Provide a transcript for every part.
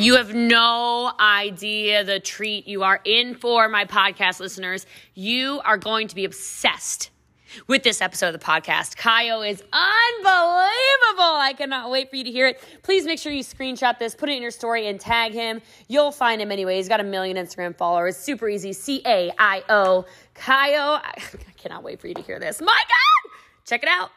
You have no idea the treat you are in for, my podcast listeners. You are going to be obsessed with this episode of the podcast. Caio is unbelievable. I cannot wait for you to hear it. Please make sure you screenshot this, put it in your story, and tag him. You'll find him anyway. He's got a million Instagram followers. Super easy. C A I O. Caio. I cannot wait for you to hear this. My God! Check it out.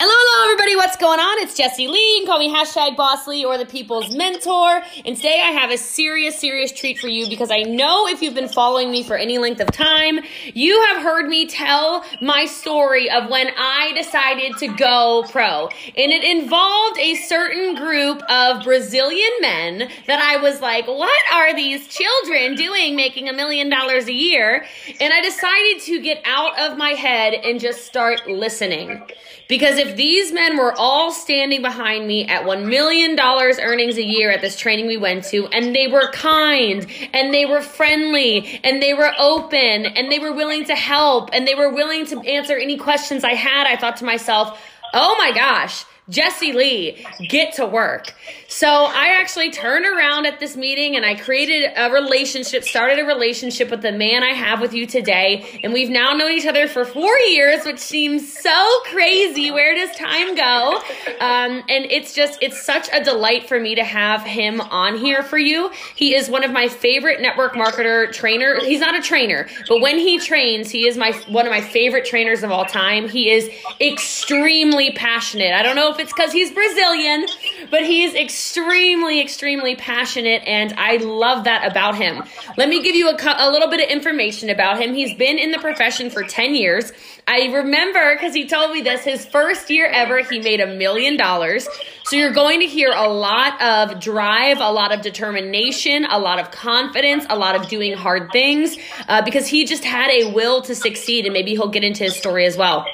Hello, hello, everybody. What's going on? It's Jessie Lee. You can call me hashtag Boss Lee or the People's Mentor. And today I have a serious, serious treat for you because I know if you've been following me for any length of time, you have heard me tell my story of when I decided to go pro. And it involved a certain group of Brazilian men that I was like, what are these children doing making a million dollars a year? And I decided to get out of my head and just start listening. Because if these men were all standing behind me at $1 million earnings a year at this training we went to, and they were kind, and they were friendly, and they were open, and they were willing to help, and they were willing to answer any questions I had, I thought to myself, oh my gosh, Jessie Lee, get to work. So I actually turned around at this meeting and I created a relationship, started a relationship with the man I have with you today. And we've now known each other for four years, which seems so crazy. Where does time go? Um, and it's just, it's such a delight for me to have him on here for you. He is one of my favorite network marketer trainer. He's not a trainer, but when he trains, he is my, one of my favorite trainers of all time. He is extremely passionate. I don't know if it's because he's Brazilian, but he's extremely, extremely passionate, and I love that about him. Let me give you a, a little bit of information about him. He's been in the profession for 10 years. I remember because he told me this his first year ever, he made a million dollars. So you're going to hear a lot of drive, a lot of determination, a lot of confidence, a lot of doing hard things uh, because he just had a will to succeed, and maybe he'll get into his story as well.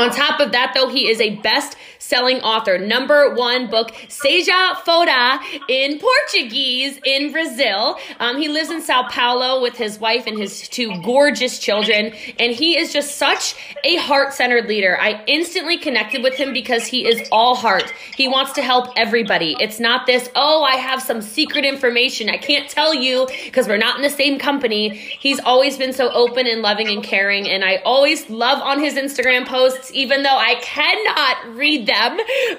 On top of that, though, he is a best selling author. Number one book, Seja Foda in Portuguese in Brazil. Um, he lives in Sao Paulo with his wife and his two gorgeous children. And he is just such a heart centered leader. I instantly connected with him because he is all heart. He wants to help everybody. It's not this, oh, I have some secret information I can't tell you because we're not in the same company. He's always been so open and loving and caring. And I always love on his Instagram posts even though I cannot read them,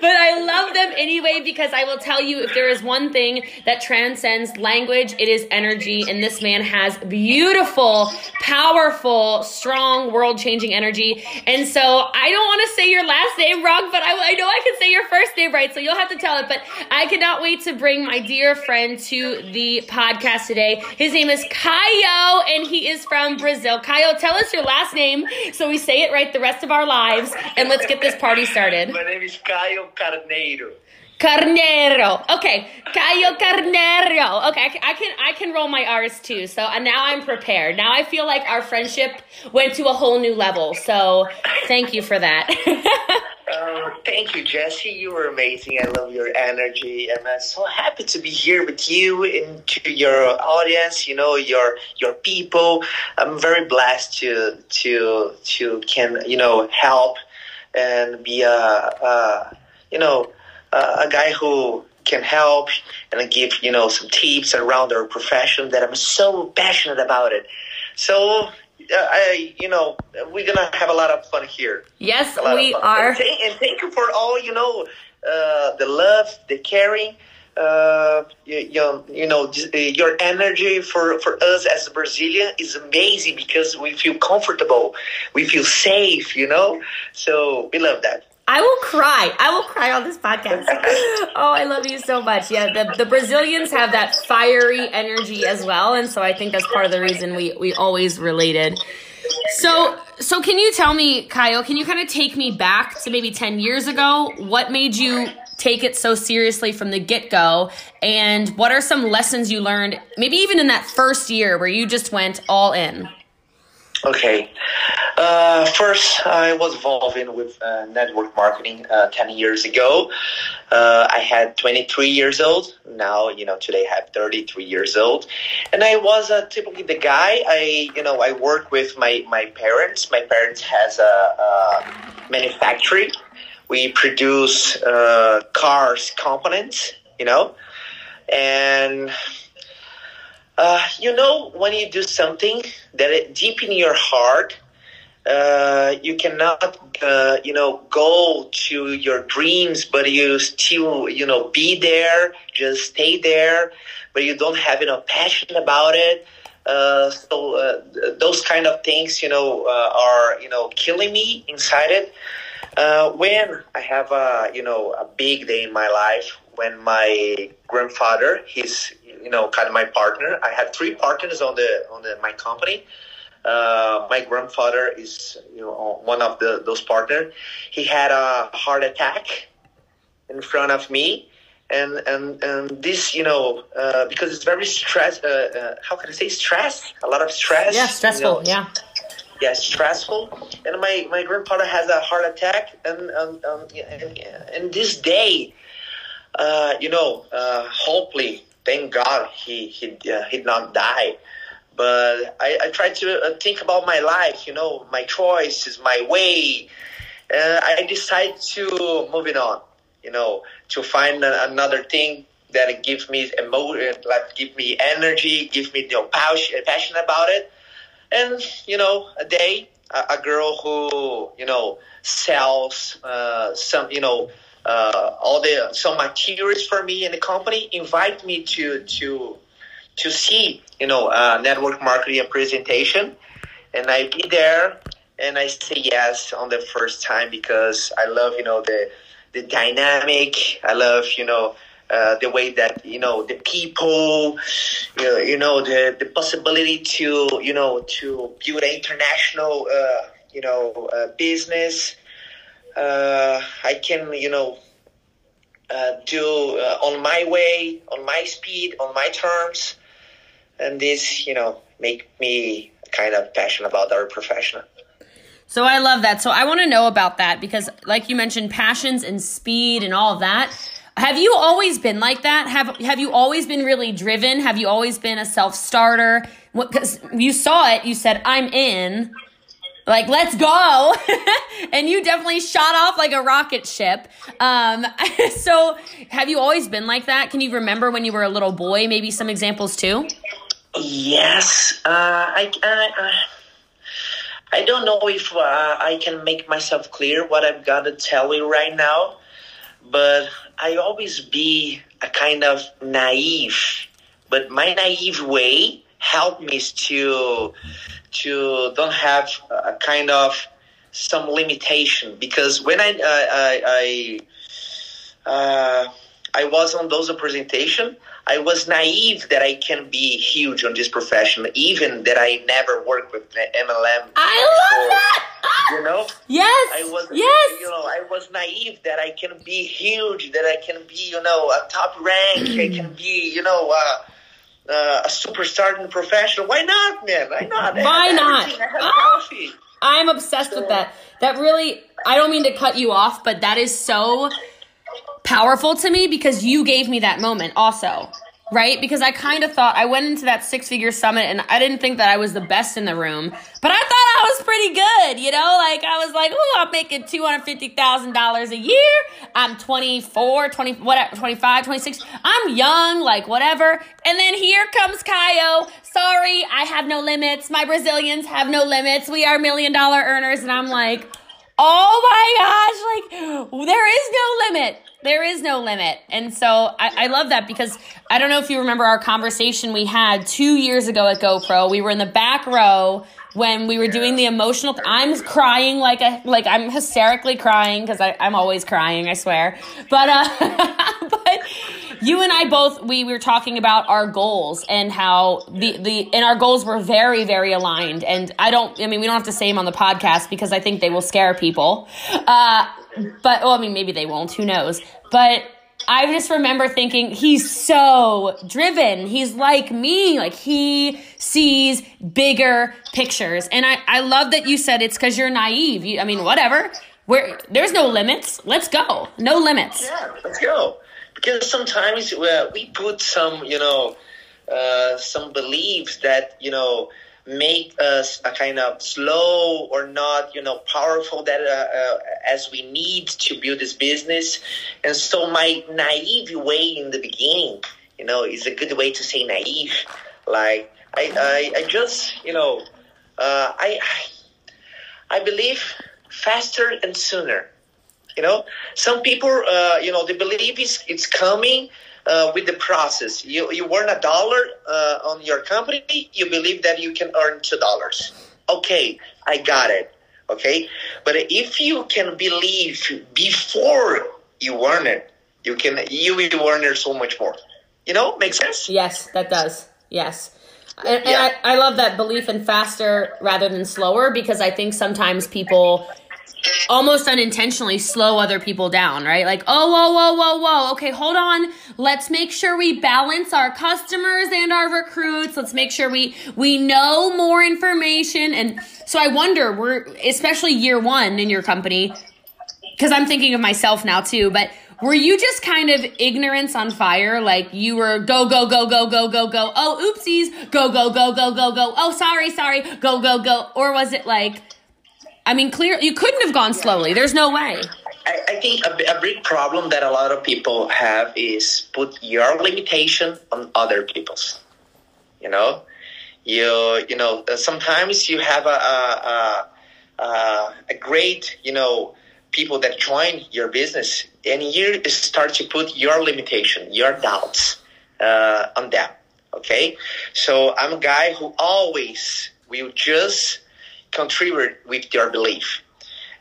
but I love them anyway because I will tell you if there is one thing that transcends language, it is energy. And this man has beautiful, powerful, strong, world changing energy. And so I don't want to say your last name wrong, but I, I know I can say your first name right. So you'll have to tell it. But I cannot wait to bring my dear friend to the podcast today. His name is Caio, and he is from Brazil. Caio, tell us your last name so we say it right the rest of our lives lives, and let's get this party started. My name is Caio Carneiro. Carnero. Okay, Caio Carneiro. Okay, I can I can roll my R's too. So uh, now I'm prepared. Now I feel like our friendship went to a whole new level. So thank you for that. uh, thank you, Jessie. You were amazing. I love your energy, and I'm so happy to be here with you and to your audience. You know your your people. I'm very blessed to to to can you know help and be a, a you know a guy who can help and give you know some tips around our profession that I'm so passionate about it. So uh, I, you know, we're gonna have a lot of fun here. Yes, we are. And thank, and thank, you for all you know, uh, the love, the caring, uh, you, you, know, uh, your energy for for us as Brazilian is amazing because we feel comfortable, we feel safe, you know. So we love that. I will cry. I will cry on this podcast. oh, I love you so much. Yeah, the, the Brazilians have that fiery energy as well, and so I think that's part of the reason we we always related. So, so can you tell me, Caio? Can you kind of take me back to maybe ten years ago? What made you take it so seriously from the get go? And what are some lessons you learned, maybe even in that first year where you just went all in? Okay. Uh, first, I was involved in with uh, network marketing uh, 10 years ago. Uh, I had 23 years old. Now, you know, today I have 33 years old. And I was uh, typically the guy. I, you know, I work with my, my parents. My parents has a, a manufacturing. We produce uh, cars components, you know? And uh, you know when you do something that deep in your heart uh, you cannot uh, you know go to your dreams but you still you know be there just stay there but you don't have enough passion about it. Uh, so uh, those kind of things you know uh, are you know killing me inside it uh, when I have a you know a big day in my life, when my grandfather, he's you know kind of my partner. I have three partners on the on the my company. Uh, my grandfather is you know one of the those partners. He had a heart attack in front of me, and and and this you know uh, because it's very stress. Uh, uh, how can I say stress? A lot of stress. Yeah, stressful. You know, yeah, stressful. And my, my grandfather has a heart attack, and and, um, and, and this day, uh, you know, uh, hopefully, thank God, he he uh, he did not die. But I, I try to uh, think about my life, you know, my choices, my way. Uh, I decide to moving on, you know, to find another thing that gives me emotion, like give me energy, give me know, passion, passion about it and you know a day a, a girl who you know sells uh, some you know uh, all the some materials for me in the company invite me to to to see you know uh, network marketing and presentation. And i be there and i say yes on the first time because i love you know the the dynamic. I love you know uh, the way that you know the people, you know, you know the the possibility to you know to build an international uh, you know uh, business. Uh, I can you know uh, do on my way, on my speed, on my terms, and this you know make me kind of passionate about our profession. So I love that. So I want to know about that because, like you mentioned, passions and speed and all of that have you always been like that? Have Have you always been really driven? Have you always been a self starter? Because you saw it, you said, "I'm in." Like, let's go. and you definitely shot off like a rocket ship. Um, so, have you always been like that? Can you remember when you were a little boy? Maybe some examples too? Yes. Uh, I, I, I don't know if uh, I can make myself clear what I've got to tell you right now but I always be a kind of naive, but my naive way helped me to to don't have a kind of some limitation because when I I I, uh, I was on those presentation, I was naive that I can be huge on this profession, even that I never worked with MLM. I love that. You know? Yes. I was. Yes. You know, I was naive that I can be huge, that I can be, you know, a top rank, I can be, you know, uh, uh, a superstar in the profession. Why not, man? Why not? Why not? Ah, I'm obsessed with that. That really. I don't mean to cut you off, but that is so powerful to me because you gave me that moment also right? Because I kind of thought I went into that six figure summit and I didn't think that I was the best in the room, but I thought I was pretty good, you know? Like I was like, oh, I'm making $250,000 a year. I'm 24, 20, whatever, 25, 26. I'm young, like whatever. And then here comes Caio. Sorry, I have no limits. My Brazilians have no limits. We are million dollar earners. And I'm like, oh my gosh, like there is no limit there is no limit. And so I, I, love that because I don't know if you remember our conversation we had two years ago at GoPro. We were in the back row when we were doing the emotional. I'm crying like a like I'm hysterically crying because I'm always crying. I swear. But uh, but you and I both we were talking about our goals and how the the and our goals were very very aligned. And I don't. I mean, we don't have to say them on the podcast because I think they will scare people. Uh, but well, I mean, maybe they won't. Who knows? But I just remember thinking he's so driven. He's like me. Like he sees bigger pictures. And I, I love that you said it's because you're naive. You, I mean, whatever. Where there's no limits. Let's go. No limits. Yeah, let's go. Because sometimes uh, we put some, you know, uh, some beliefs that you know make us a kind of slow or not, you know, powerful that uh, uh, as we need to build this business. And so my naive way in the beginning, You know, it's a good way to say naive. Like I, I, I just, you know, uh, I, I believe faster and sooner. You know, some people, uh, you know, they believe it's, it's coming uh, with the process. You, you earn a dollar uh, on your company, you believe that you can earn two dollars. Okay, I got it. Okay, but if you can believe before you earn it, you can you will earn it so much more. You know, makes sense. Yes, that does. Yes. And, yeah. and I, I love that belief in faster rather than slower because I think sometimes people almost unintentionally slow other people down, right? Like, oh, whoa, whoa, whoa, whoa. Okay, hold on. Let's make sure we balance our customers and our recruits. Let's make sure we we know more information. And so I wonder, we're especially year one in your company, because I'm thinking of myself now too, but were you just kind of ignorance on fire? Like you were go, go, go, go, go, go, go. Oh, oopsies. Go, go, go, go, go, go. Oh, sorry, sorry. Go, go, go. Or was it like, I mean, clear, you couldn't have gone slowly. There's no way. I, I think a, a big problem that a lot of people have is put your limitation on other people's. You know, you you know sometimes you have a a, a, a great you know people that join your business and you start to put your limitation, your doubts uh, on them. Okay, so I'm a guy who always will just contribute with your belief.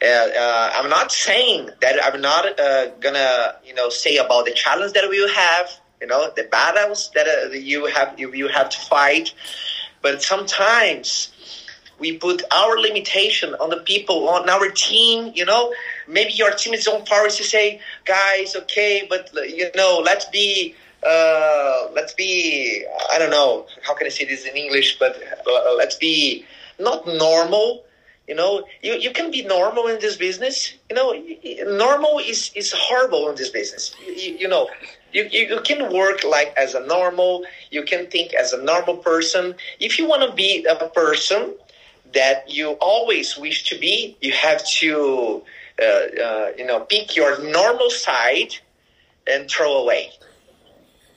Uh, uh, I'm not saying that I'm not uh, gonna, you know, say about the challenge that we have, you know, the battles that uh, you have you, you have to fight, but sometimes we put our limitation on the people on our team. You know, maybe your team is on power to say, guys, okay, but you know, let's be uh, let's be I don't know how can I say this in English, but uh, let's be not normal. You know, you, you can be normal in this business. You know, normal is, is horrible in this business. You, you, know, you, you can work like as a normal. You can think as a normal person. If you want to be a person that you always wish to be, you have to, uh, uh, you know, pick your normal side and throw away.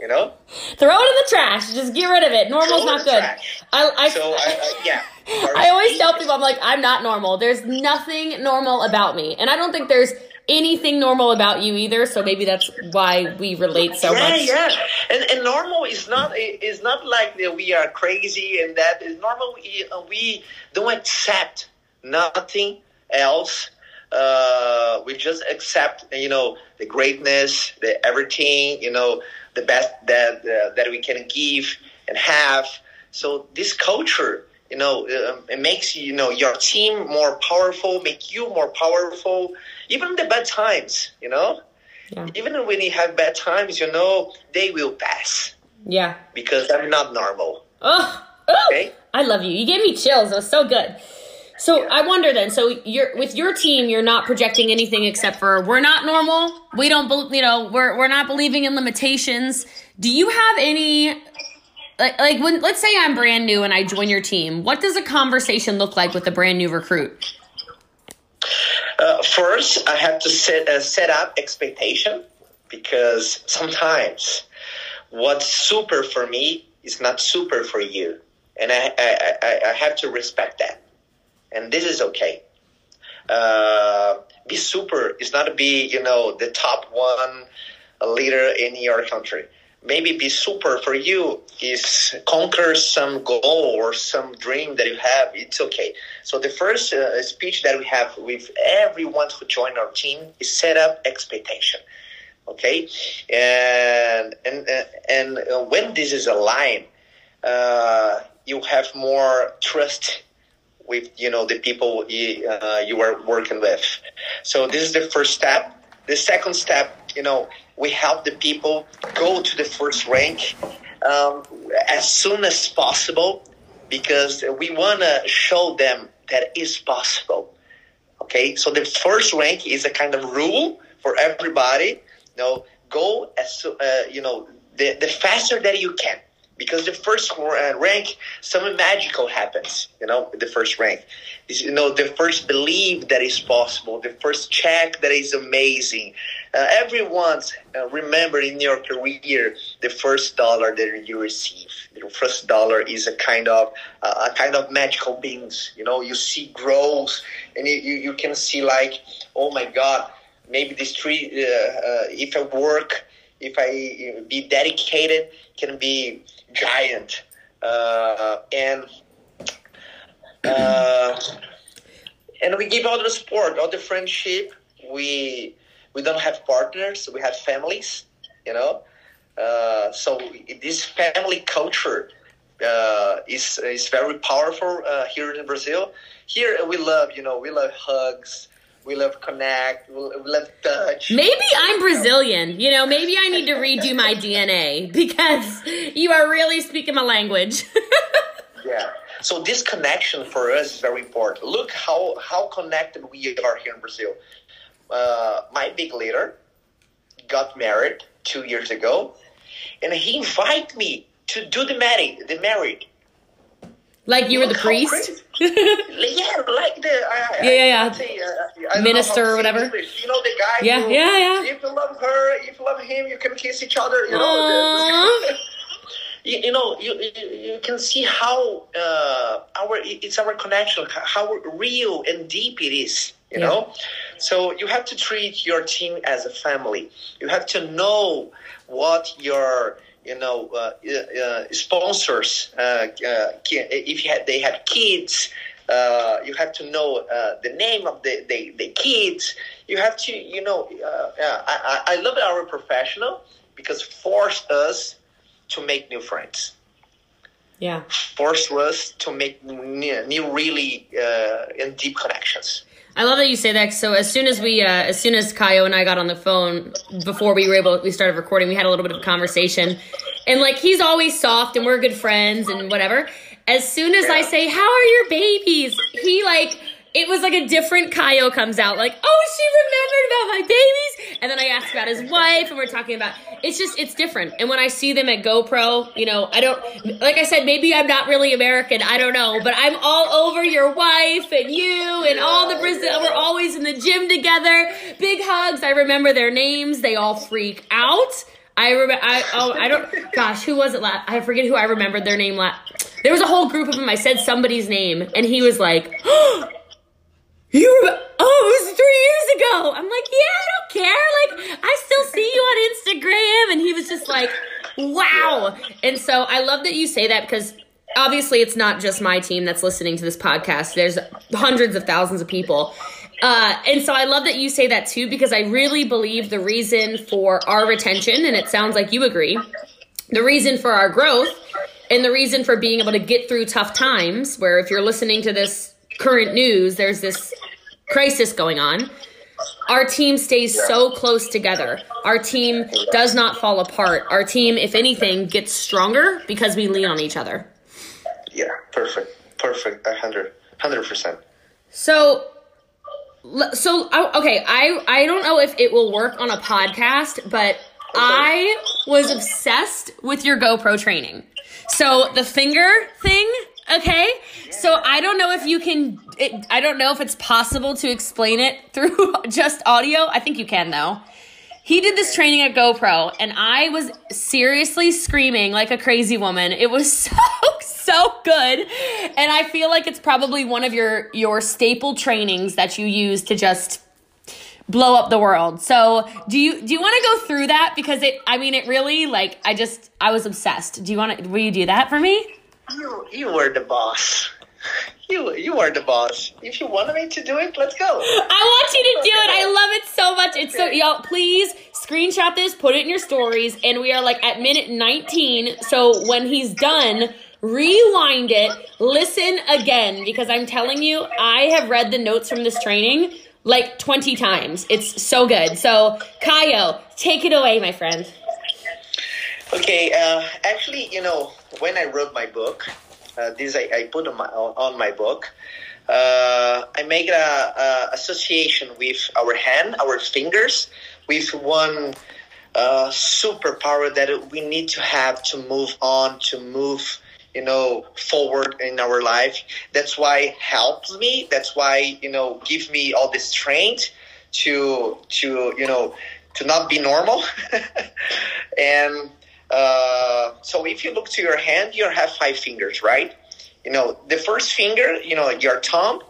You know, throw it in the trash. Just get rid of it. Normal's not good. I, I, so I, I, yeah. I always tell people, I'm like, I'm not normal. There's nothing normal about me, and I don't think there's anything normal about you either. So maybe that's why we relate so yeah, much. Yeah, And, and normal is not is not like that we are crazy and that is normal. We, we don't accept nothing else. Uh, we just accept, you know, the greatness, the everything, you know, the best that uh, that we can give and have. So this culture, you know, uh, it makes you know your team more powerful, make you more powerful, even the bad times. You know, yeah. even when you have bad times, you know they will pass. Yeah, because I'm not normal. Oh, oh okay? I love you. You gave me chills. It was so good. So. I wonder then. So you're with your team, you're not projecting anything except for we're not normal. We don't, you know, we're we're not believing in limitations. Do you have any? Like, like when let's say I'm brand new and I join your team, what does a conversation look like with a brand new recruit? Uh, first, I have to set uh, set up expectation because sometimes what's super for me is not super for you, and I I, I have to respect that and this is okay. Uh, be super is not be, you know, the top one leader in your country. Maybe be super for you is conquer some goal or some dream that you have. It's okay. So the first uh, speech that we have with everyone who joined our team is set up expectation. Okay, and and uh, and when this is aligned, uh, you have more trust with you know the people you, uh, you are working with. So this is the first step. The second step, you know, we help the people go to the first rank um, as soon as possible because we want to show them that is possible. Okay, so the first rank is a kind of rule for everybody. You know, go as uh, you know the the faster that you can because the first uh, rank, something magical happens. You know, the first rank you know the first believe that is possible, the first check that is amazing, uh, everyone uh, remember in your career the first dollar that you receive. The first dollar is a kind of uh, a kind of magical beings. You know, you see growth, and you, you, you can see like, oh my God, maybe this tree. Uh, uh, if I work, if I be dedicated, can be giant. Uh, and and we give all the support, all the friendship. We we don't have partners; we have families. You know, uh, so this family culture uh, is is very powerful uh, here in Brazil. Here we love, you know, we love hugs. We love connect. We love touch. Maybe I'm Brazilian. You know, maybe I need to redo my DNA because you are really speaking my language. yeah. So this connection for us is very important. Look how how connected we are here in Brazil. Uh, my big leader got married two years ago, and he invited me to do the marriage. The marriage. Like you were the priest? yeah, like the I, yeah, yeah, yeah. Say, uh, minister or whatever. English. You know the guy. Yeah, who, yeah, yeah. If you love her, if you love him, you can kiss each other. You know. you, you, know, you, you can see how uh, our it's our connection, how real and deep it is. You yeah. know, so you have to treat your team as a family. You have to know what your you know uh, uh, sponsors. Uh, uh if you had, they have kids. Uh, you have to know uh, the name of the, the, the, kids. You have to, you know, I, I love our professional because force us to make new friends. Yeah. Force us to make new, new really uh, and deep connections. I love that you say that. So as soon as we, uh, as soon as Caio and I got on the phone before we were able, we started recording. We had a little bit of a conversation, and like he's always soft, and we're good friends, and whatever. As soon as I say, "How are your babies?" he like it was like a different Caio comes out, like, oh, she remembered about my babies. And then I asked about his wife, and we're talking about it's just it's different. And when I see them at GoPro, you know, I don't like I said, maybe I'm not really American, I don't know, but I'm all over your wife and you and all the Brazil. We're always in the gym together. Big hugs. I remember their names. They all freak out. I remember. I oh I don't. Gosh, who was it? Last? I forget who I remembered their name. Last. There was a whole group of them. I said somebody's name, and he was like. Oh, you were, oh, it was three I'm like, yeah, I don't care. Like, I still see you on Instagram. And he was just like, wow. And so I love that you say that because obviously it's not just my team that's listening to this podcast. There's hundreds of thousands of people. Uh, and so I love that you say that too, because I really believe the reason for our retention, and it sounds like you agree, the reason for our growth and the reason for being able to get through tough times, where if you're listening to this current news, there's this crisis going on. Our team stays so close together. Our team does not fall apart. Our team, if anything, gets stronger because we lean on each other. Yeah, perfect. Perfect. 100 100%. So so okay, I I don't know if it will work on a podcast, but I was obsessed with your GoPro training. So the finger thing Okay, so I don't know if you can. It, I don't know if it's possible to explain it through just audio. I think you can though. He did this training at GoPro, and I was seriously screaming like a crazy woman. It was so so good, and I feel like it's probably one of your your staple trainings that you use to just blow up the world. So do you do you want to go through that because it? I mean, it really like I just I was obsessed. Do you want to? Will you do that for me? You you were the boss. You you are the boss. If you wanted me to do it, let's go. I want you to do it. I love it so much. It's so y'all please screenshot this, put it in your stories, and we are like at minute 19. So when he's done, rewind it, listen again because I'm telling you, I have read the notes from this training like 20 times. It's so good. So, Caio, take it away, my friend. Okay, uh, actually, you know, when I wrote my book, uh, this I, I, put on my on my book. Uh, I make a, a, association with our hand, our fingers, with one uh, superpower that we need to have to move on, to move, you know, forward in our life. That's why helps me. That's why you know, give me all the strength to to you know to not be normal. and uh, so if you look to your hand, you have five fingers, right? You know, the first finger, you know, your thumb,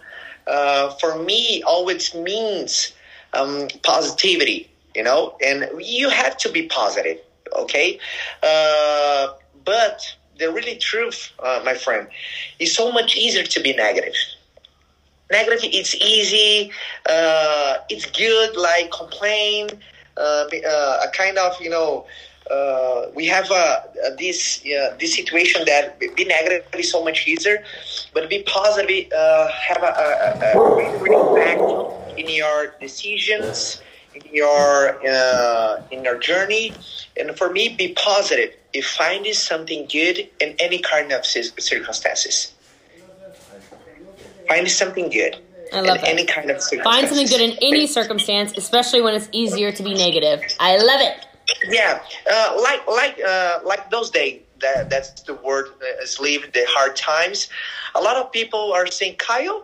uh, for me always means um, positivity, you know, and you have to be positive, okay? Uh, but the really truth, uh, my friend, is so much easier to be negative. Negative, it's easy, uh, it's good, like complain, uh, uh, a kind of, you know, uh, we have uh, this uh, this situation that be negative is so much easier, but be positive uh, have a, a, a great impact in your decisions, in your uh, in your journey, and for me, be positive. If finding something good in any kind of circumstances, find something good. I love in it. any kind of Find something good in any circumstance, especially when it's easier to be negative. I love it. Yeah, uh, like like uh, like those days. That that's the word uh, is the hard times. A lot of people are saying, Caio,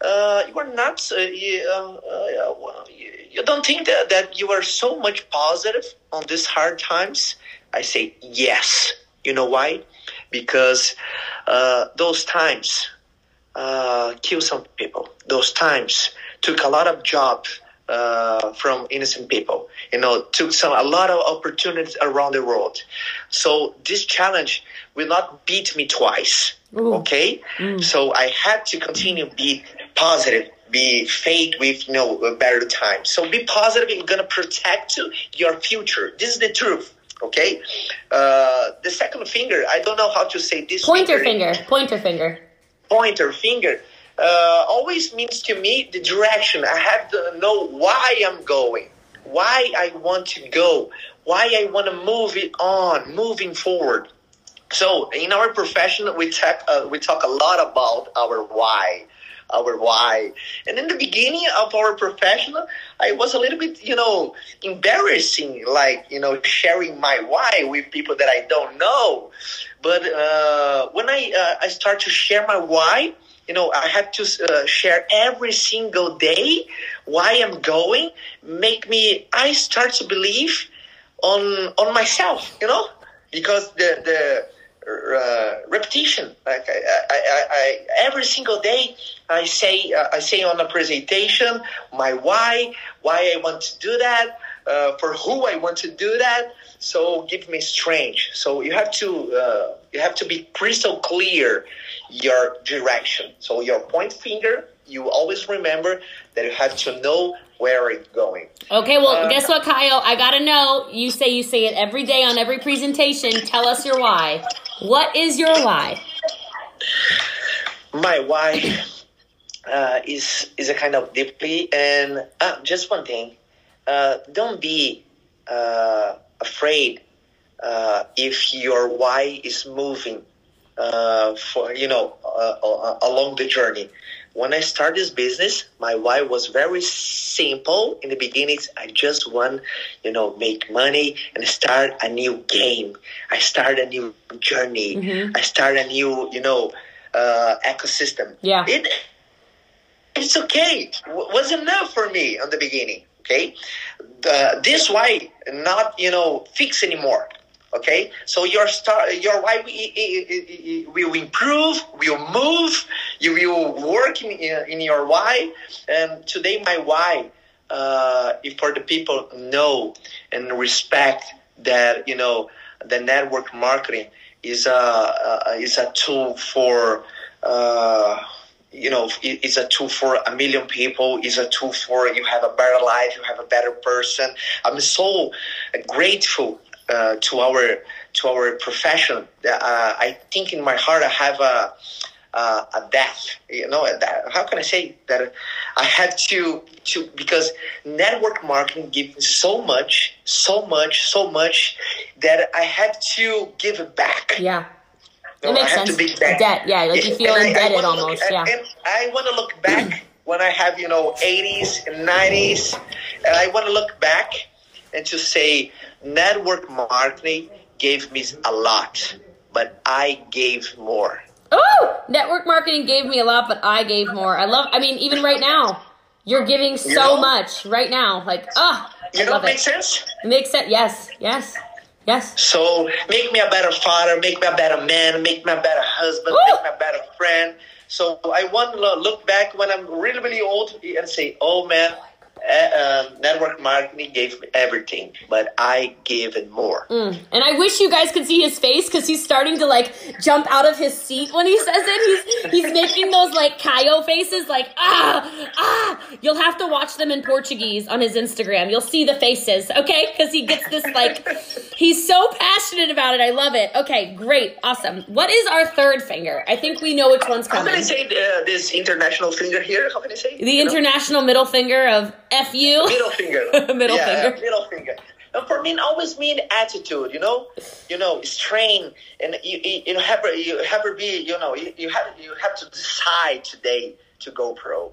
uh, you are not. Uh, you, uh, uh, well, you, you don't think that, that you are so much positive on these hard times? I say yes. You know why? Because uh, those times uh, kill some people. Those times took a lot of jobs uh, from innocent people. You know, took some a lot of opportunities around the world. So this challenge will not beat me twice. Ooh. Okay, so I had to continue be positive. Be faith with you know better time. So be positive. You're gonna protect your future. This is the truth. Okay. Uh, the second finger. I don't know how to say this. Pointer finger. Pointer finger. pointer finger uh, always means to me the direction. I have to know why I'm going, why I want to go, why I want to move it on, moving forward. So in our profession, we talk uh, we talk a lot about our why, our why. And in the beginning of our profession, I was a little bit, you know, embarrassing, like you know, sharing my why with people that I don't know. But uh, when I uh, I start to share my why, you know, I have to uh, share every single day why I'm going. Make me, I start to believe on on myself, you know, because the the uh, repetition, like I, I, I, I, every single day, I say uh, I say on a presentation my why, why I want to do that, uh, for who I want to do that. So give me strength. So you have to uh, you have to be crystal clear your direction. So your point finger, you always remember that you have to know where it's going. Okay, well, Uh, guess what, Caio? I gotta know. You say you say it every day on every presentation. Tell us your why. What is your why? My why uh, is is a kind of deeply and uh, just one thing. Uh, don't be uh, afraid uh, if your why is moving uh, for you know uh, uh, along the journey. When I started this business, my why was very simple. In the beginning, I just want, you know, make money and start a new game. I start a new journey. Mhm. I start a new, you know, uh, ecosystem. Yeah. It, it's okay. W- was enough for me on the beginning. Okay, the, this why not you know fix anymore. Okay, so your star, your why we, will improve, will move, you will work in, in your why. And today, my why, uh, if for the people know and respect that you know the network marketing is a, a is a tool for. Uh, you know, it's a tool for a million people. It's a tool for you have a better life. You have a better person. I'm so grateful uh, to our to our profession. Uh, I think in my heart I have a uh, a death. You know, how can I say that? I had to to because network marketing gives me so much, so much, so much that I had to give it back. Yeah. No, It makes I have sense. to be back. Debt, yeah, like you feel and I- I indebted wanna almost, Look, yeah. And I want to look back when I have, you know, 80s and 90s, and I want to look back and to say network marketing gave me a lot, but I gave more. Oh, network marketing gave me a lot, but I gave more. I love. I mean, even right now, you're giving so You know? much right now. Like, ah, You I know, love makes sense. it. Makes sense. Yes. Yes. Yes. So make me a better father, make me a better man, make me a better husband, Woo! make me a better friend. So I want to look back when I'm really, really old and say, oh man, uh, um, network marketing gave me everything, but I gave it more. Mm. And I wish you guys could see his face because he's starting to like jump out of his seat when he says it. He's he's making those like Caio faces, like ah ah. You'll have to watch them in Portuguese on his Instagram. You'll see the faces, okay? Because he gets this like he's so passionate about it. I love it. Okay, great, awesome. What is our third finger? I think we know which one's coming. How can I say uh, this international finger here? How can I say? The You know? international middle finger of F you. middle finger. Middle yeah, finger. Middle finger. And for me, it always mean attitude. You know, you know, strain, and you you, you have you have to be. You know, you, you have you have to decide today to go pro.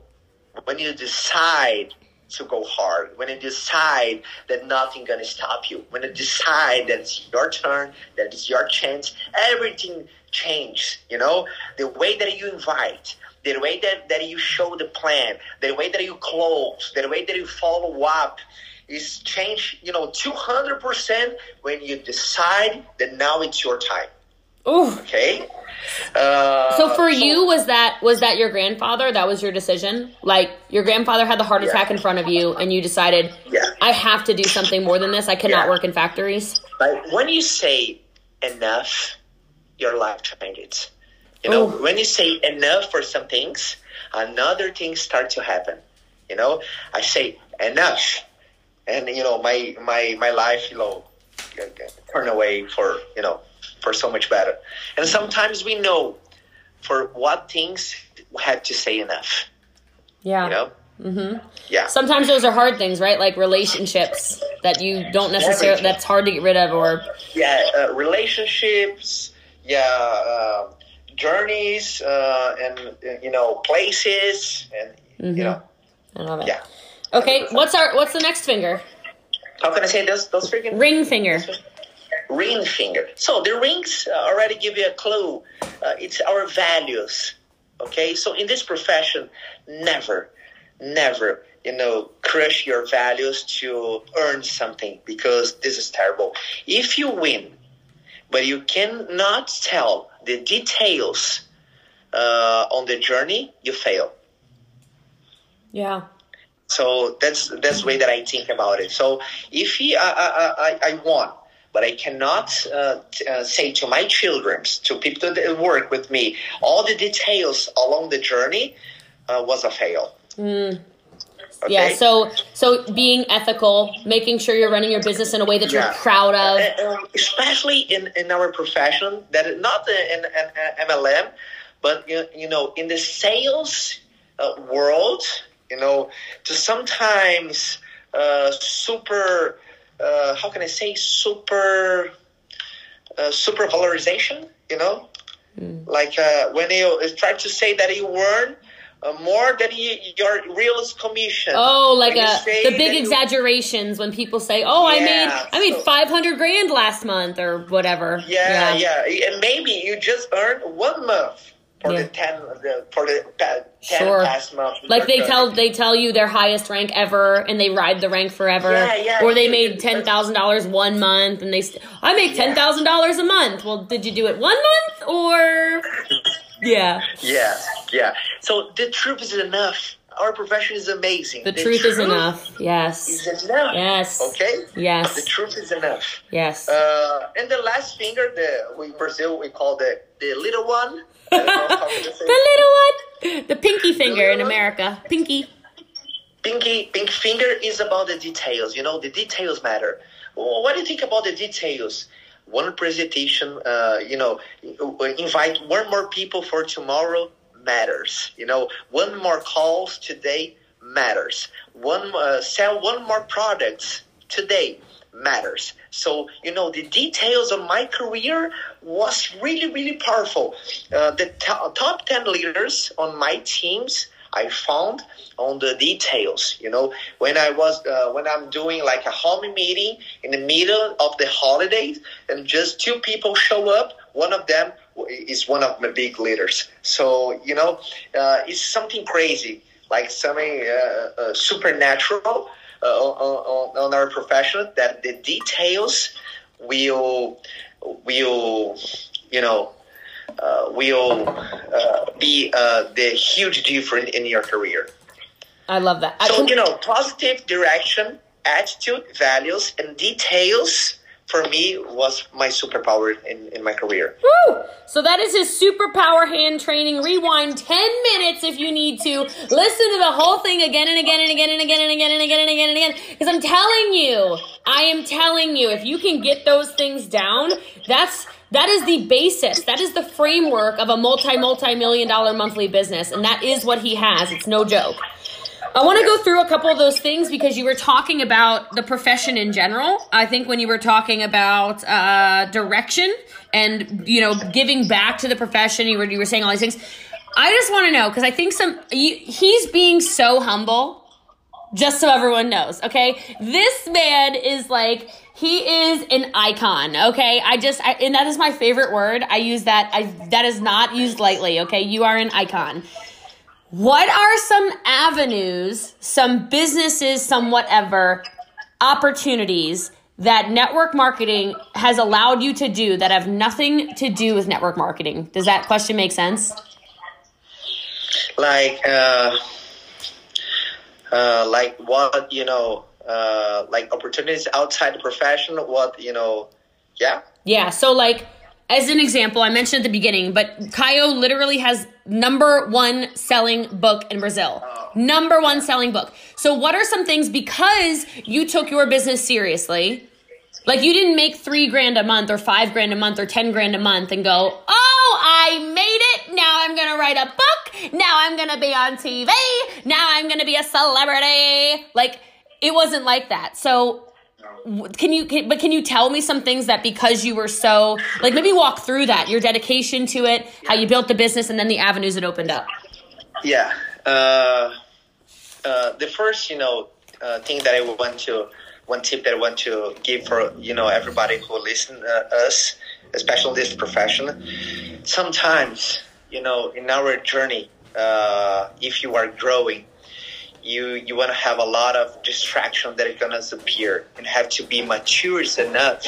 When you decide to go hard, when you decide that nothing gonna stop you, when you decide that it's your turn, that it's your chance, everything changes. You know, the way that you invite, the way that, that you show the plan, the way that you close, the way that you follow up is changed, you know, 200% when you decide that now it's your time. Ooh. Okay? Uh, So for you, was that was that your grandfather? That was your decision. Like your grandfather had the heart Yeah. attack in front of you, and you decided, Yeah. I have to do something more than this. I cannot Yeah. work in factories. Like when you say enough, your life changes. You know, Ooh. when you say enough for some things, another thing start to happen. You know, I say enough, and you know, my my my life, you know, turn away for you know for so much better. And sometimes we know for what things we have to say enough. Yeah. You know, Mm-hmm. yeah. Sometimes those are hard things, right? Like relationships that you don't necessarily, that's hard to get rid of, or yeah, uh, relationships, yeah, uh, journeys, uh, and you know places, and you know, I love it. yeah. Okay, what's our what's the next finger? How can I say those? Those freaking Ring finger. ring finger. So the rings uh, already give you a clue. Uh, it's our values. Okay, so in this profession, never, never, you know, crush your values to earn something because this is terrible. If you win, but you cannot tell the details uh, on the journey, you fail. Yeah. So that's that's the way that I think about it. So if he, I, I, I, I won, but I cannot uh, t- uh, say to my children, to people that work with me, all the details along the journey uh, was a fail. Mm. Okay? Yeah. So so being ethical, making sure you're running your business in a way that you're proud of. And especially in, in our profession, that is not in an MLM, but you, you know, in the sales uh, world, you know, to sometimes uh, super, uh, how can I say, super, uh, super valorization, you know, like uh, when you try to say that you earn. Uh, more than you, your realist commission. Oh, like a the big you- exaggerations when people say, "Oh, I made I made so- five hundred grand last month" or whatever. Yeah, yeah, and maybe you just earned one month for Yeah. the ten the, for the ten Sure. past month. Like they tell they tell you their highest rank ever, and they ride the rank forever. Yeah, yeah, or they made ten thousand dollars one month, and they st- I make ten thousand dollars a month. Well, did you do it one month or? Yeah, Yeah, yeah. So the truth is enough. Our profession is amazing. the, truth, is enough. Yes, Is enough. Yes. Okay. Yes. The truth is enough. yes. Uh, and the last finger, the we in Brazil we call the the little one. I don't know how to say the little one, the pinky finger in little one? America, pinky. Pinky, pink finger is about the details. You know, the details matter. Well, what do you think about the details? One presentation, uh, you know, invite one more people for tomorrow matters. You know, one more calls today matters. One uh, sell one more products today matters. So you know, the details of my career was really, really powerful. Uh, the to- top ten leaders on my teams I found on the details. You know, when I was uh, when I'm doing like a home meeting in the middle of the holidays, and just two people show up. One of them is one of my big leaders. So you know, uh, it's something crazy, like something uh, uh, supernatural. uh, on, on our profession that the details will will you know uh, will uh, be uh, the huge difference in your career. I love that. So you know, positive direction, attitude, values, and details for me was my superpower in, in my career. Woo! So that is his superpower hand training. Rewind 10 minutes if you need to. Listen to the whole thing again and again and again and again and again and again and again and again. Because I'm telling you, I am telling you, if you can get those things down, that's that is the basis. That is the framework of a multi multi million dollar monthly business, and that is what he has. It's no joke. I want to go through a couple of those things because you were talking about the profession in general. I think when you were talking about uh, direction and you know giving back to the profession, you were you were saying all these things. I just want to know because I think some you, he's being so humble. Just so everyone knows, okay? This man is like he is an icon okay i just I, and that is my favorite word i use that i that is not used lightly okay you are an icon what are some avenues, some businesses, some whatever opportunities that network marketing has allowed you to do that have nothing to do with network marketing? Does that question make sense? Like, uh, uh, like what you know, uh, like opportunities outside the profession. What you know, yeah. Yeah. So like as an example, I mentioned at the beginning, but Caio literally has number one selling book in Brazil. Number one selling book. So, what are some things because you took your business seriously? Like, you didn't make three grand a month or five grand a month or 10 grand a month and go, oh, I made it. Now I'm going to write a book. Now I'm going to be on TV. Now I'm going to be a celebrity. Like, it wasn't like that. So, can you can, but can you tell me some things that because you were so like maybe walk through that your dedication to it how you built the business and then the avenues it opened up? Yeah uh, uh, the first you know uh, thing that i want to one tip that i want to give for you know everybody who listen uh, us especially this profession sometimes you know in our journey uh, if you are growing you you want to have a lot of distraction that are gonna appear and have to be mature enough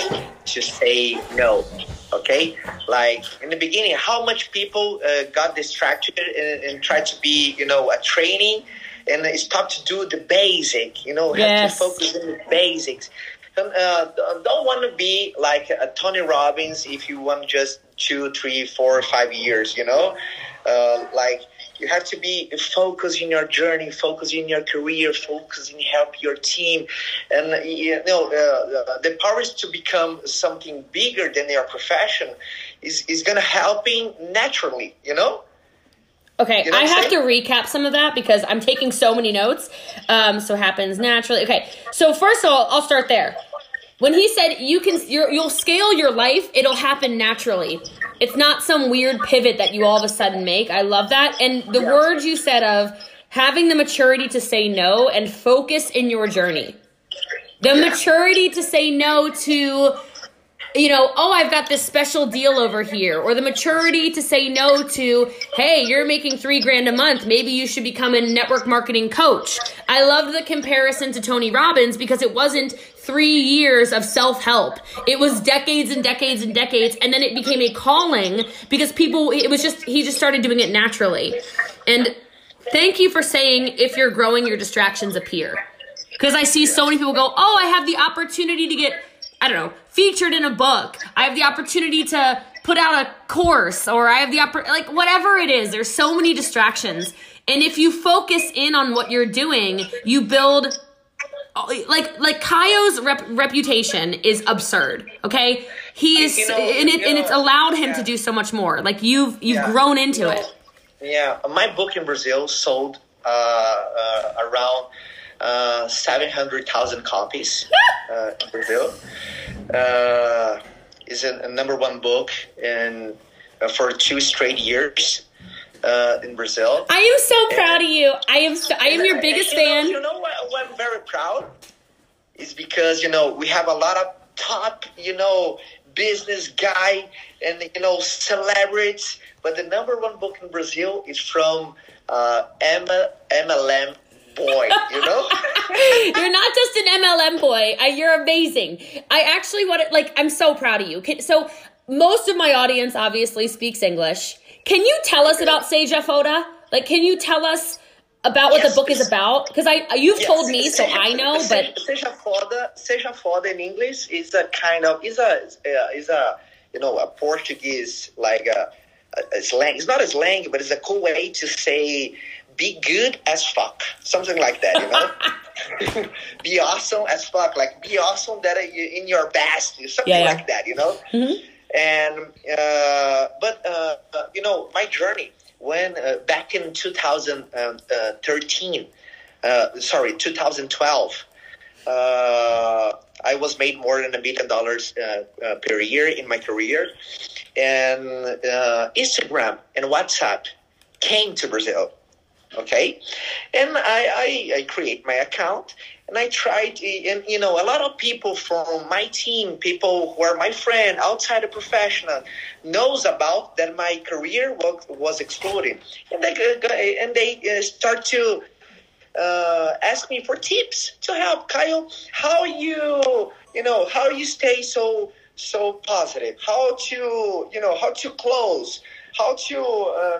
to say no okay like in the beginning how much people uh, got distracted and, and tried to be you know a training and stop to do the basic you know yes. have to focus on the basics uh, don't want to be like a Tony Robbins if you want just two, three, four, five years. You know, uh, like you have to be focused in your journey, focused in your career, focused in help your team, and you know uh, the power is to become something bigger than your profession is is gonna helping naturally. You know. Okay, you know I have to recap some of that because I'm taking so many notes. Um, so happens naturally. Okay, so first of all, I'll start there. When he said you can, you will scale your life, it'll happen naturally. It's not some weird pivot that you all of a sudden make. I love that. And the yeah. words you said of having the maturity to say no and focus in your journey. The yeah. maturity to say no to you know, oh, I've got this special deal over here, or the maturity to say no to, hey, you're making three grand a month. Maybe you should become a network marketing coach. I loved the comparison to Tony Robbins because it wasn't three years of self help. It was decades and decades and decades, and then it became a calling because people, it was just, he just started doing it naturally. And thank you for saying if you're growing, your distractions appear. Because I see so many people go, oh, I have the opportunity to get, I don't know, featured in a book. I have the opportunity to put out a course, or I have the oppor- like whatever it is. There's so many distractions. And if you focus in on what you're doing, you build like like Caio's rep- reputation is absurd. Okay, he is, you know, and, it, and it's allowed him yeah. to do so much more. Like you've you've yeah. grown into you know, it. Yeah, my book in Brazil sold uh, uh, around uh, seven hundred thousand copies uh, in Brazil. Uh, is a, a, number one book in uh, for two straight years uh, in Brazil. I am so proud of you. I am so, I am your biggest you fan. Know, you know what, what I'm very proud is because you know we have a lot of top you know business guy and you know celebrities, but the number one book in Brazil is from uh, MLM boy, you know? you're not just an MLM boy. I, you're amazing. I actually want to, like, I'm so proud of you. Can, so, most of my audience obviously speaks English. Can you tell us about Seja Foda? Like, can you tell us about what Yes, the book is about? Because I you've Yes, told me, so seja- I know, but seja foda, seja foda in English is a kind of is a is a you know a Portuguese like a, a slang. It's not a slang, but it's a cool way to say be good as fuck, something like that. You know, be awesome as fuck, like be awesome that you in your best, something Yeah, yeah. like that. You know. Mhm. And uh, but uh, uh, you know my journey when uh, back in 2013, uh, sorry 2012, uh, I was made more than a million dollars uh, uh, per year in my career, and uh, Instagram and WhatsApp came to Brazil. Okay, and I, I, I create my account and I tried, and you know, a lot of people from my team, people who are my friend outside the professional, knows about that my career was, was exploding, and they and they uh, start to uh, ask me for tips to help Caio. How you, you know, how you stay so so positive? How to, you know, how to close? How to uh,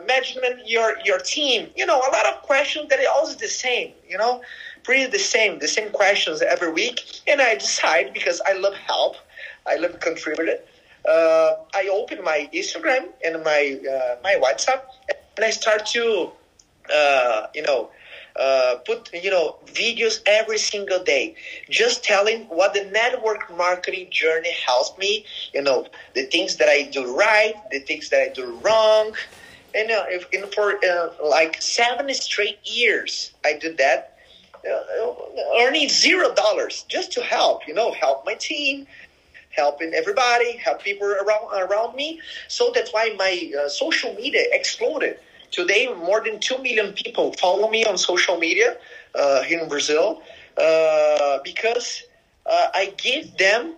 your your team? You know, a lot of questions that are always the same. You know, pretty the same, the same questions every week. And I decide because I love help, I love contributing. Uh, I open my Instagram and my uh, my WhatsApp, and I start to, uh, you know, uh, put you know videos every single day, just telling what the network marketing journey helps me. You know, the things that I do right, the things that I do wrong. And, uh, if, and for uh, like seven straight years, I did that, uh, earning zero dollars just to help. You know, help my team, helping everybody, help people around around me. So that's why my uh, social media exploded. Today, more than two million people follow me on social media uh, in Brazil uh, because uh, I give them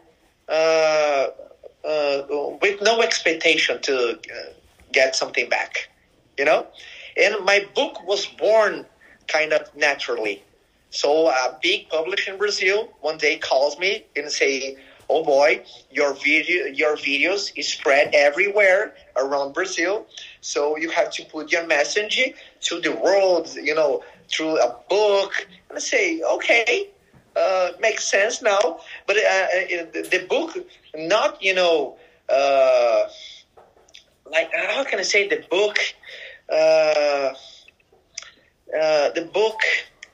uh, uh, with no expectation to uh, get something back. You know, and my book was born kind of naturally. So a big publisher in Brazil one day calls me and say, "Oh boy, your video, your videos is spread everywhere around Brazil. So you have to put your message to the world, you know, through a book." And say, "Okay, uh, makes sense now." But uh, uh, the, book, not you know, uh, like how can I say the book? Uh, uh, the book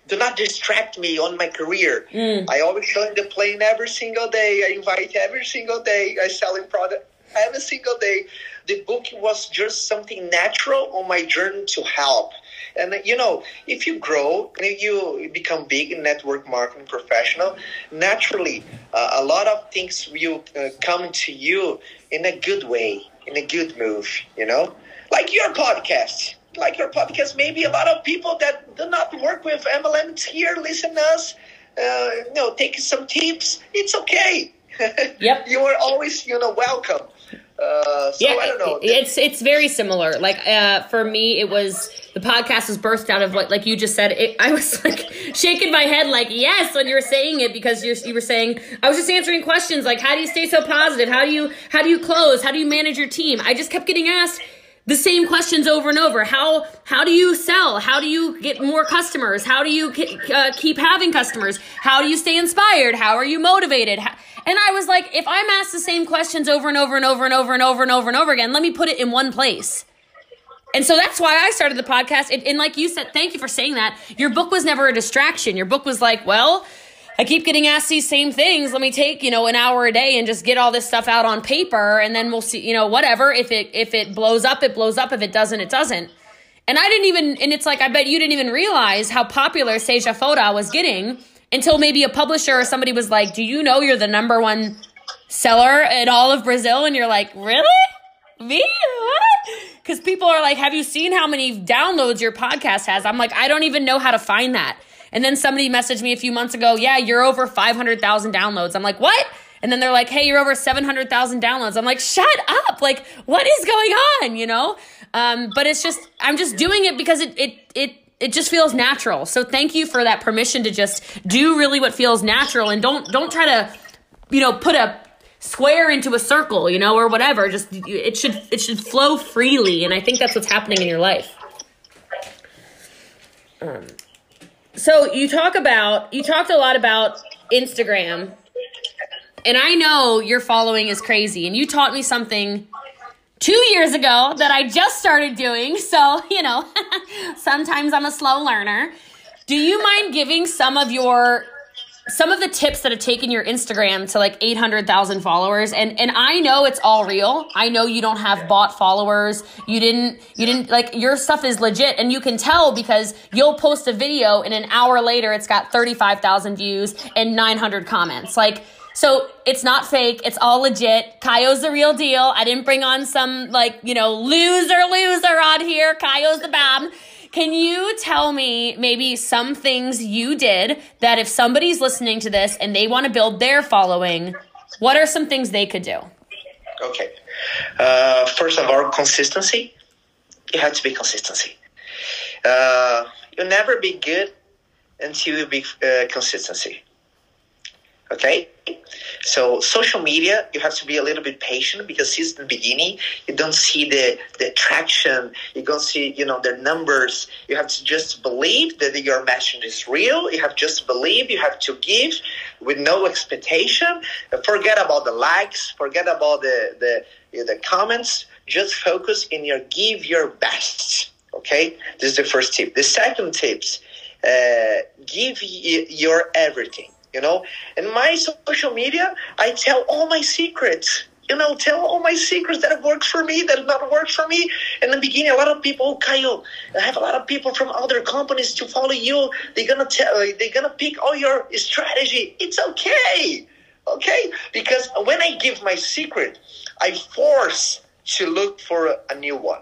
do not distract me on my career. Mm. I always join the plane every single day. I invite every single day. I selling product every single day. The book was just something natural on my journey to help. And you know, if you grow and if you become big network marketing professional, naturally, uh, a lot of things will uh, come to you in a good way, in a good move. You know, like your podcast like your podcast, maybe a lot of people that do not work with MLMs here listen us, uh, you know, take some tips. It's okay. Yep. you are always, you know, welcome. Uh, so I don't know. It's it's very similar. Like uh, for me, it was the podcast was birthed out of what, like you just said. It, I was like shaking my head, like yes, when you were saying it because you're, you were saying I was just answering questions like how do you stay so positive? How do you how do you close? How do you manage your team? I just kept getting asked the same questions over and over. How how do you sell? How do you get more customers? How do you uh, keep having customers? How do you stay inspired? How are you motivated? How, and I was like, if I'm asked the same questions over and over and over and over and over and over and over again, let me put it in one place. And so that's why I started the podcast. And like you said, thank you for saying that. Your book was never a distraction. Your book was like, well, I keep getting asked these same things. Let me take, you know, an hour a day and just get all this stuff out on paper and then we'll see, you know, whatever. If it if it blows up, it blows up. If it doesn't, it doesn't. And I didn't even and it's like I bet you didn't even realize how popular Seja Foda was getting until maybe a publisher or somebody was like, Do you know you're the number one seller in all of Brazil? And you're like, Really? Me? What? Because people are like, Have you seen how many downloads your podcast has? I'm like, I don't even know how to find that. And then somebody messaged me a few months ago, Yeah, you're over 500,000 downloads. I'm like, What? And then they're like, Hey, you're over 700,000 downloads. I'm like, Shut up. Like, what is going on? You know? Um, but it's just, I'm just doing it because it, it, it, it just feels natural. So thank you for that permission to just do really what feels natural and don't don't try to you know put a square into a circle, you know, or whatever. Just it should it should flow freely and I think that's what's happening in your life. Um, so you talk about you talked a lot about Instagram. And I know your following is crazy and you taught me something two years ago that I just started doing. So, you know, sometimes I'm a slow learner. Do you mind giving some of your some of the tips that have taken your Instagram to like 800,000 followers and and I know it's all real. I know you don't have bought followers. You didn't you didn't like your stuff is legit and you can tell because you'll post a video and an hour later it's got 35,000 views and 900 comments. Like so it's not fake. It's all legit. Caio's the real deal. I didn't bring on some like, you know, loser loser on here. Caio's the bomb. Can you tell me maybe some things you did that if somebody's listening to this and they want to build their following, what are some things they could do? Okay. Uh, first of all, consistency. You have to be consistency. Uh, you'll never be good until you be uh, consistency. Okay? So social media, you have to be a little bit patient because since the beginning, you don't see the, the traction. You don't see, you know, the numbers. You have to just believe that your message is real. You have just believe. You have to give with no expectation. Forget about the likes. Forget about the, the, the comments. Just focus in your give your best. Okay? This is the first tip. The second tips, uh, give your everything you know? In my social media i tell all my secrets. You know tell all my secrets that it works for me that it not works for me. In the beginning a lot of people oh, Caio, i have a lot of people from other companies to follow you. They're gonna tell uh, they're gonna pick all your strategy. It's okay okay? Because when i give my secret i force to look for a new one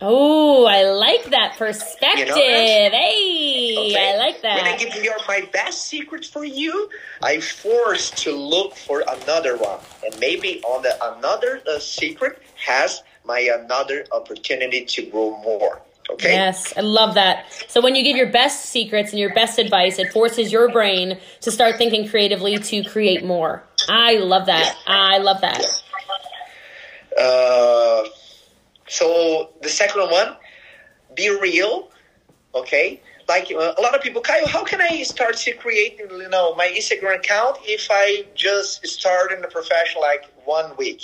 Oh, I like that perspective. You know Hey, okay. I like that. When I give you my best secrets for you, I force to look for another one, and maybe on the another uh, secret has my another opportunity to grow more. Okay. Yes, I love that. So when you give your best secrets and your best advice, it forces your brain to start thinking creatively to create more. I love that. Yeah. I love that. Yeah. Uh so the second one, be real, okay? Like uh, a lot of people, Caio, how can I start to create, you know, my Instagram account if I just start in the profession like one week?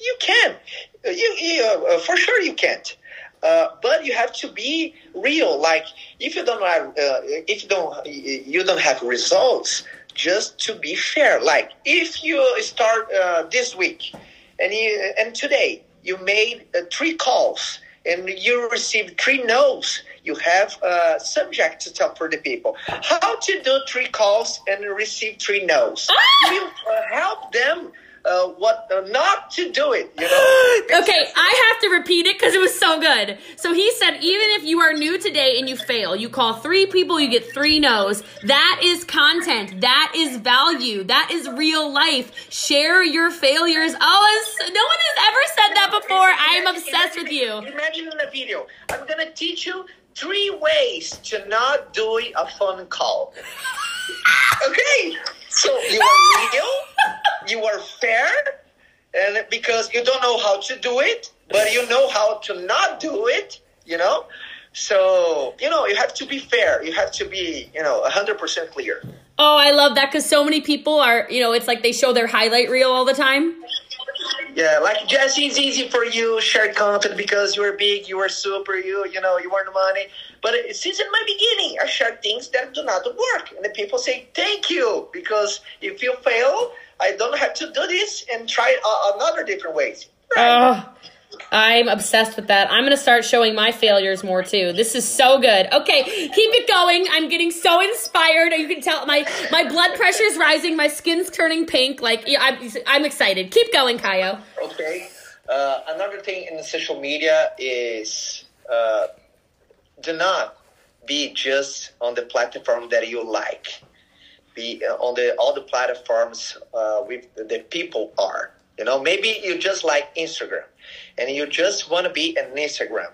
You can, you, you uh, for sure you can't. Uh, but you have to be real. Like if you don't have, uh, if you don't, you don't have results. Just to be fair, like if you start uh, this week and you, and today you made uh, three calls and you received three no's. You have a subject to tell for the people. How to do three calls and receive three no's. Ah! You uh, help them uh, what not to do it. You know. okay, I have to repeat it because it was so good. So he said, even if you are new today and you fail, you call three people, you get three no's. That is content. That is value. That is real life. Share your failures. Oh, no one has ever said that before. I am obsessed with you. Imagine in a video. I'm gonna teach you three ways to not do a phone call. okay, so you are real you are fair, and because you don't know how to do it, but you know how to not do it, you know. So you know you have to be fair. You have to be you know hundred percent clear. Oh, I love that because so many people are you know it's like they show their highlight reel all the time. Yeah, like Jessie, it's easy for you share content because you are big, you are super, you you know you earn money. But since in my beginning, I share things that do not work, and the people say thank you because if you fail, I don't have to do this and try another different ways. Right. Oh, I'm obsessed with that. I'm going to start showing my failures more too. This is so good. Okay, keep it going. I'm getting so inspired. You can tell my my blood pressure is rising. My skin's turning pink. Like I'm, I'm excited. Keep going, Caio. Okay. Uh, another thing in the social media is uh, do not be just on the platform that you like be uh, on the all the platforms uh, with the people are. You know, maybe you just like Instagram, and you just want to be an Instagram.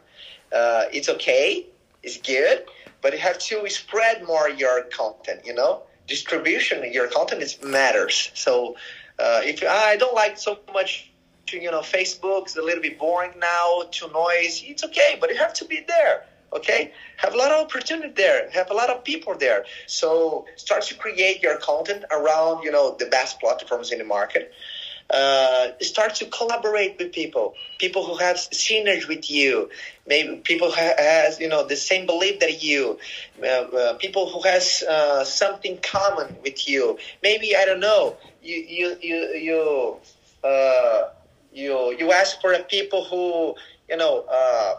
Uh, it's okay, it's good, but you have to spread more your content. You know, distribution of your content is matters. So uh, if you, I don't like so much. To, you know, Facebook's a little bit boring now. Too noisy. It's okay, but you have to be there okay? Have a lot of opportunity there. Have a lot of people there. So start to create your content around you know the best platforms in the market. Uh, start to collaborate with people. People who have synergy with you. Maybe people who has you know the same belief that you. Uh, uh, people who has uh, something common with you. Maybe i don't know you you you you uh, you you ask for people who you know uh,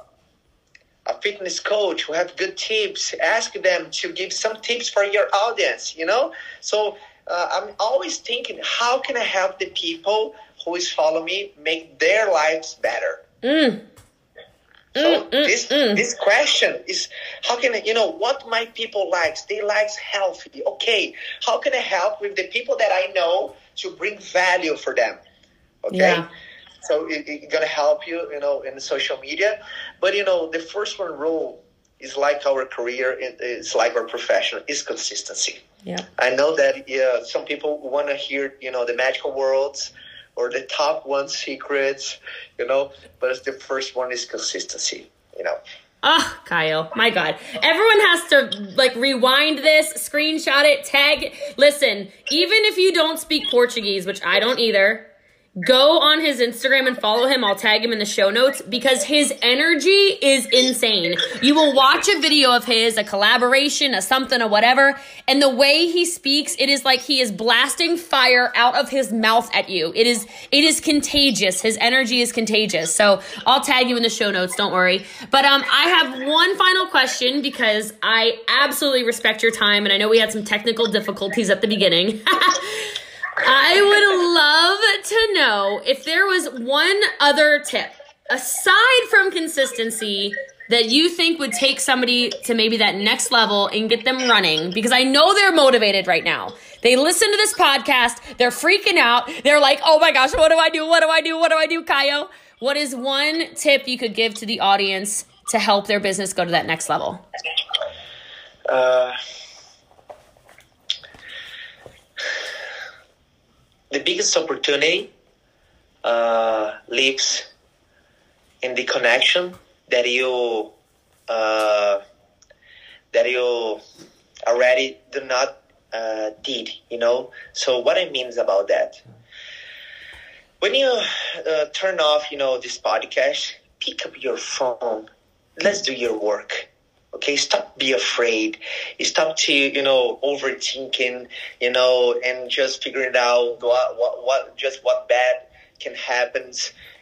a fitness coach who have good tips ask them to give some tips for your audience you know so uh, i'm always thinking how can i help the people who is following me make their lives better mm. so Mm, mm, this mm. this question is how can I, you know what my people likes they likes healthy okay how can i help with the people that i know to bring value for them okay Yeah. So it, it's gonna help you you know in social media but you know the first one rule is like our career it- it's like our profession is consistency Yeah. I know that yeah, some people want to hear, you know, the magical worlds or the top one secrets, you know, but the first one is consistency, you know. Oh, Caio, my God. Everyone has to like rewind this, screenshot it, tag. Listen, even if you don't speak Portuguese, which I don't either, go on his Instagram and follow him. I'll tag him in the show notes because his energy is insane. You will watch a video of his, a collaboration, a something, a whatever, and the way he speaks, it is like he is blasting fire out of his mouth at you. It is it is contagious. His energy is contagious. So I'll tag you in the show notes, don't worry. But um I have one final question because I absolutely respect your time and I know we had some technical difficulties at the beginning. I would love to know if there was one other tip aside from consistency that you think would take somebody to maybe that next level and get them running because I know they're motivated right now. They listen to this podcast, they're freaking out. They're like, "Oh my gosh, what do I do? What do I do? What do I do, Caio?" What is one tip you could give to the audience to help their business go to that next level? Uh, the biggest opportunity uh, lives in the connection that you uh, that you already do not uh, did. You know. So what I means about that? When you uh, turn off, you know, this podcast, pick up your phone. Let's do your work okay stop be afraid. Stop to you know overthinking you know and just figuring out what what, what just what bad can happen.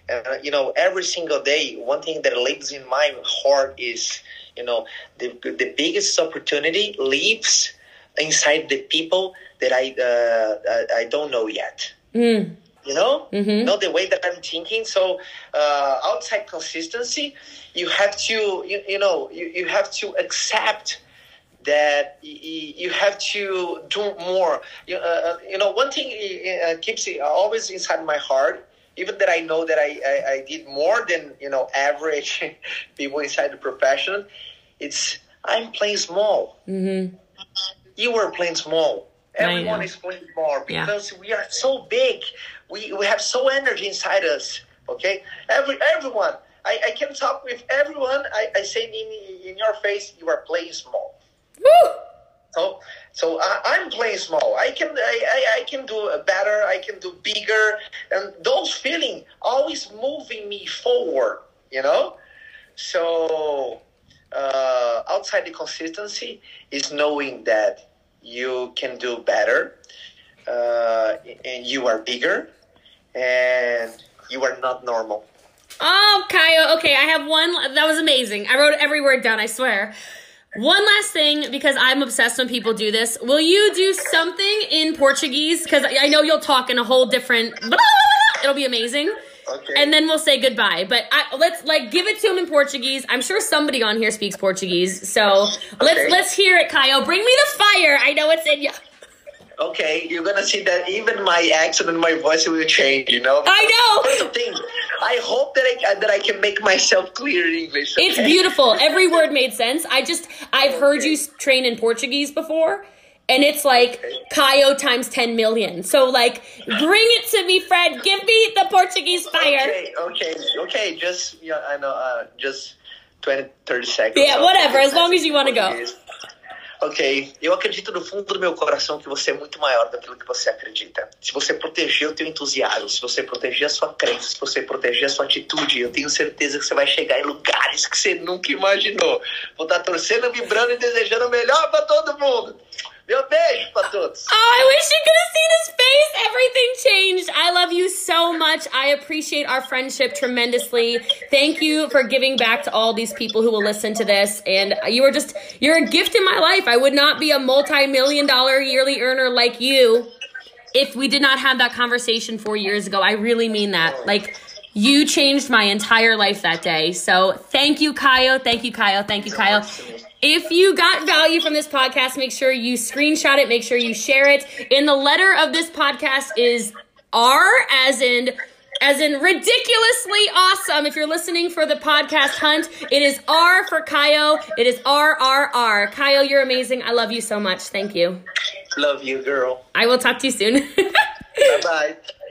Uh, you know every single day one thing that lives in my heart is you know the the biggest opportunity lives inside the people that i uh, i I don't know yet. Mm. You know Mhm. not the way that i'm thinking so uh, outside consistency you have to you, you know you, you have to accept that y- y- you have to do more you, uh, you know one thing uh, keeps it always inside my heart even that i know that I, I, I did more than you know average people inside the profession it's i'm playing small Mhm. you were playing small. Everyone is playing small Yeah. because we are so big. We, we have so energy inside us. Okay, every everyone. I, I can talk with everyone. I, I say in in your face, you are playing small. Woo! So so I, I'm playing small. I can I, I, I can do better. I can do bigger, and those feeling always moving me forward. You know, so uh, outside the consistency is knowing that you can do better, uh, and you are bigger, and you are not normal. Oh, Caio. Okay, I have one. That was amazing. I wrote every word down, I swear. One last thing, because I'm obsessed when people do this. Will you do something in Portuguese? Because I know you'll talk in a whole different. It'll be amazing. Okay. And then we'll say goodbye. But I, let's like give it to him in Portuguese. I'm sure somebody on here speaks Portuguese, so let's let's hear it, Caio. Bring me the fire. I know it's in you. Okay, you're gonna see that even my accent and my voice will change. You know. I know. That's the thing. I hope that I that I can make myself clear in English. It's beautiful. Every word made sense. I just I've heard you train in Portuguese before. And it's like Caio times 10 million. So, like, bring it to me, Fred. Give me the Portuguese fire. Okay, okay, okay. Just yeah, I know. Uh, just 20, 30 seconds. Yeah, whatever. As long as you want to go. Ok, eu acredito no fundo do meu coração que você é muito maior daquilo que você acredita. Se você proteger o teu entusiasmo, se você proteger a sua crença, se você proteger a sua atitude, eu tenho certeza que você vai chegar em lugares que você nunca imaginou. Vou estar torcendo, vibrando e desejando o melhor para todo mundo. Meu beijo pra todos. Oh, I wish you could have seen his face. Everything changed. I love you so much. I appreciate our friendship tremendously. Thank you for giving back to all these people who will listen to this. And you are just, you're a gift in my life. I would not be a multi million dollar yearly earner like you if we did not have that conversation four years ago. I really mean that. Like, you changed my entire life that day. So thank you, Caio. Thank you, Caio. Thank you, Caio. If you got value from this podcast, make sure you screenshot it, make sure you share it. In the letter of this podcast is R as in as in ridiculously awesome. If you're listening for the podcast hunt, it is R for Caio. It is R R R. Caio, you're amazing. I love you so much. Thank you. Love you, girl. I will talk to you soon. bye bye.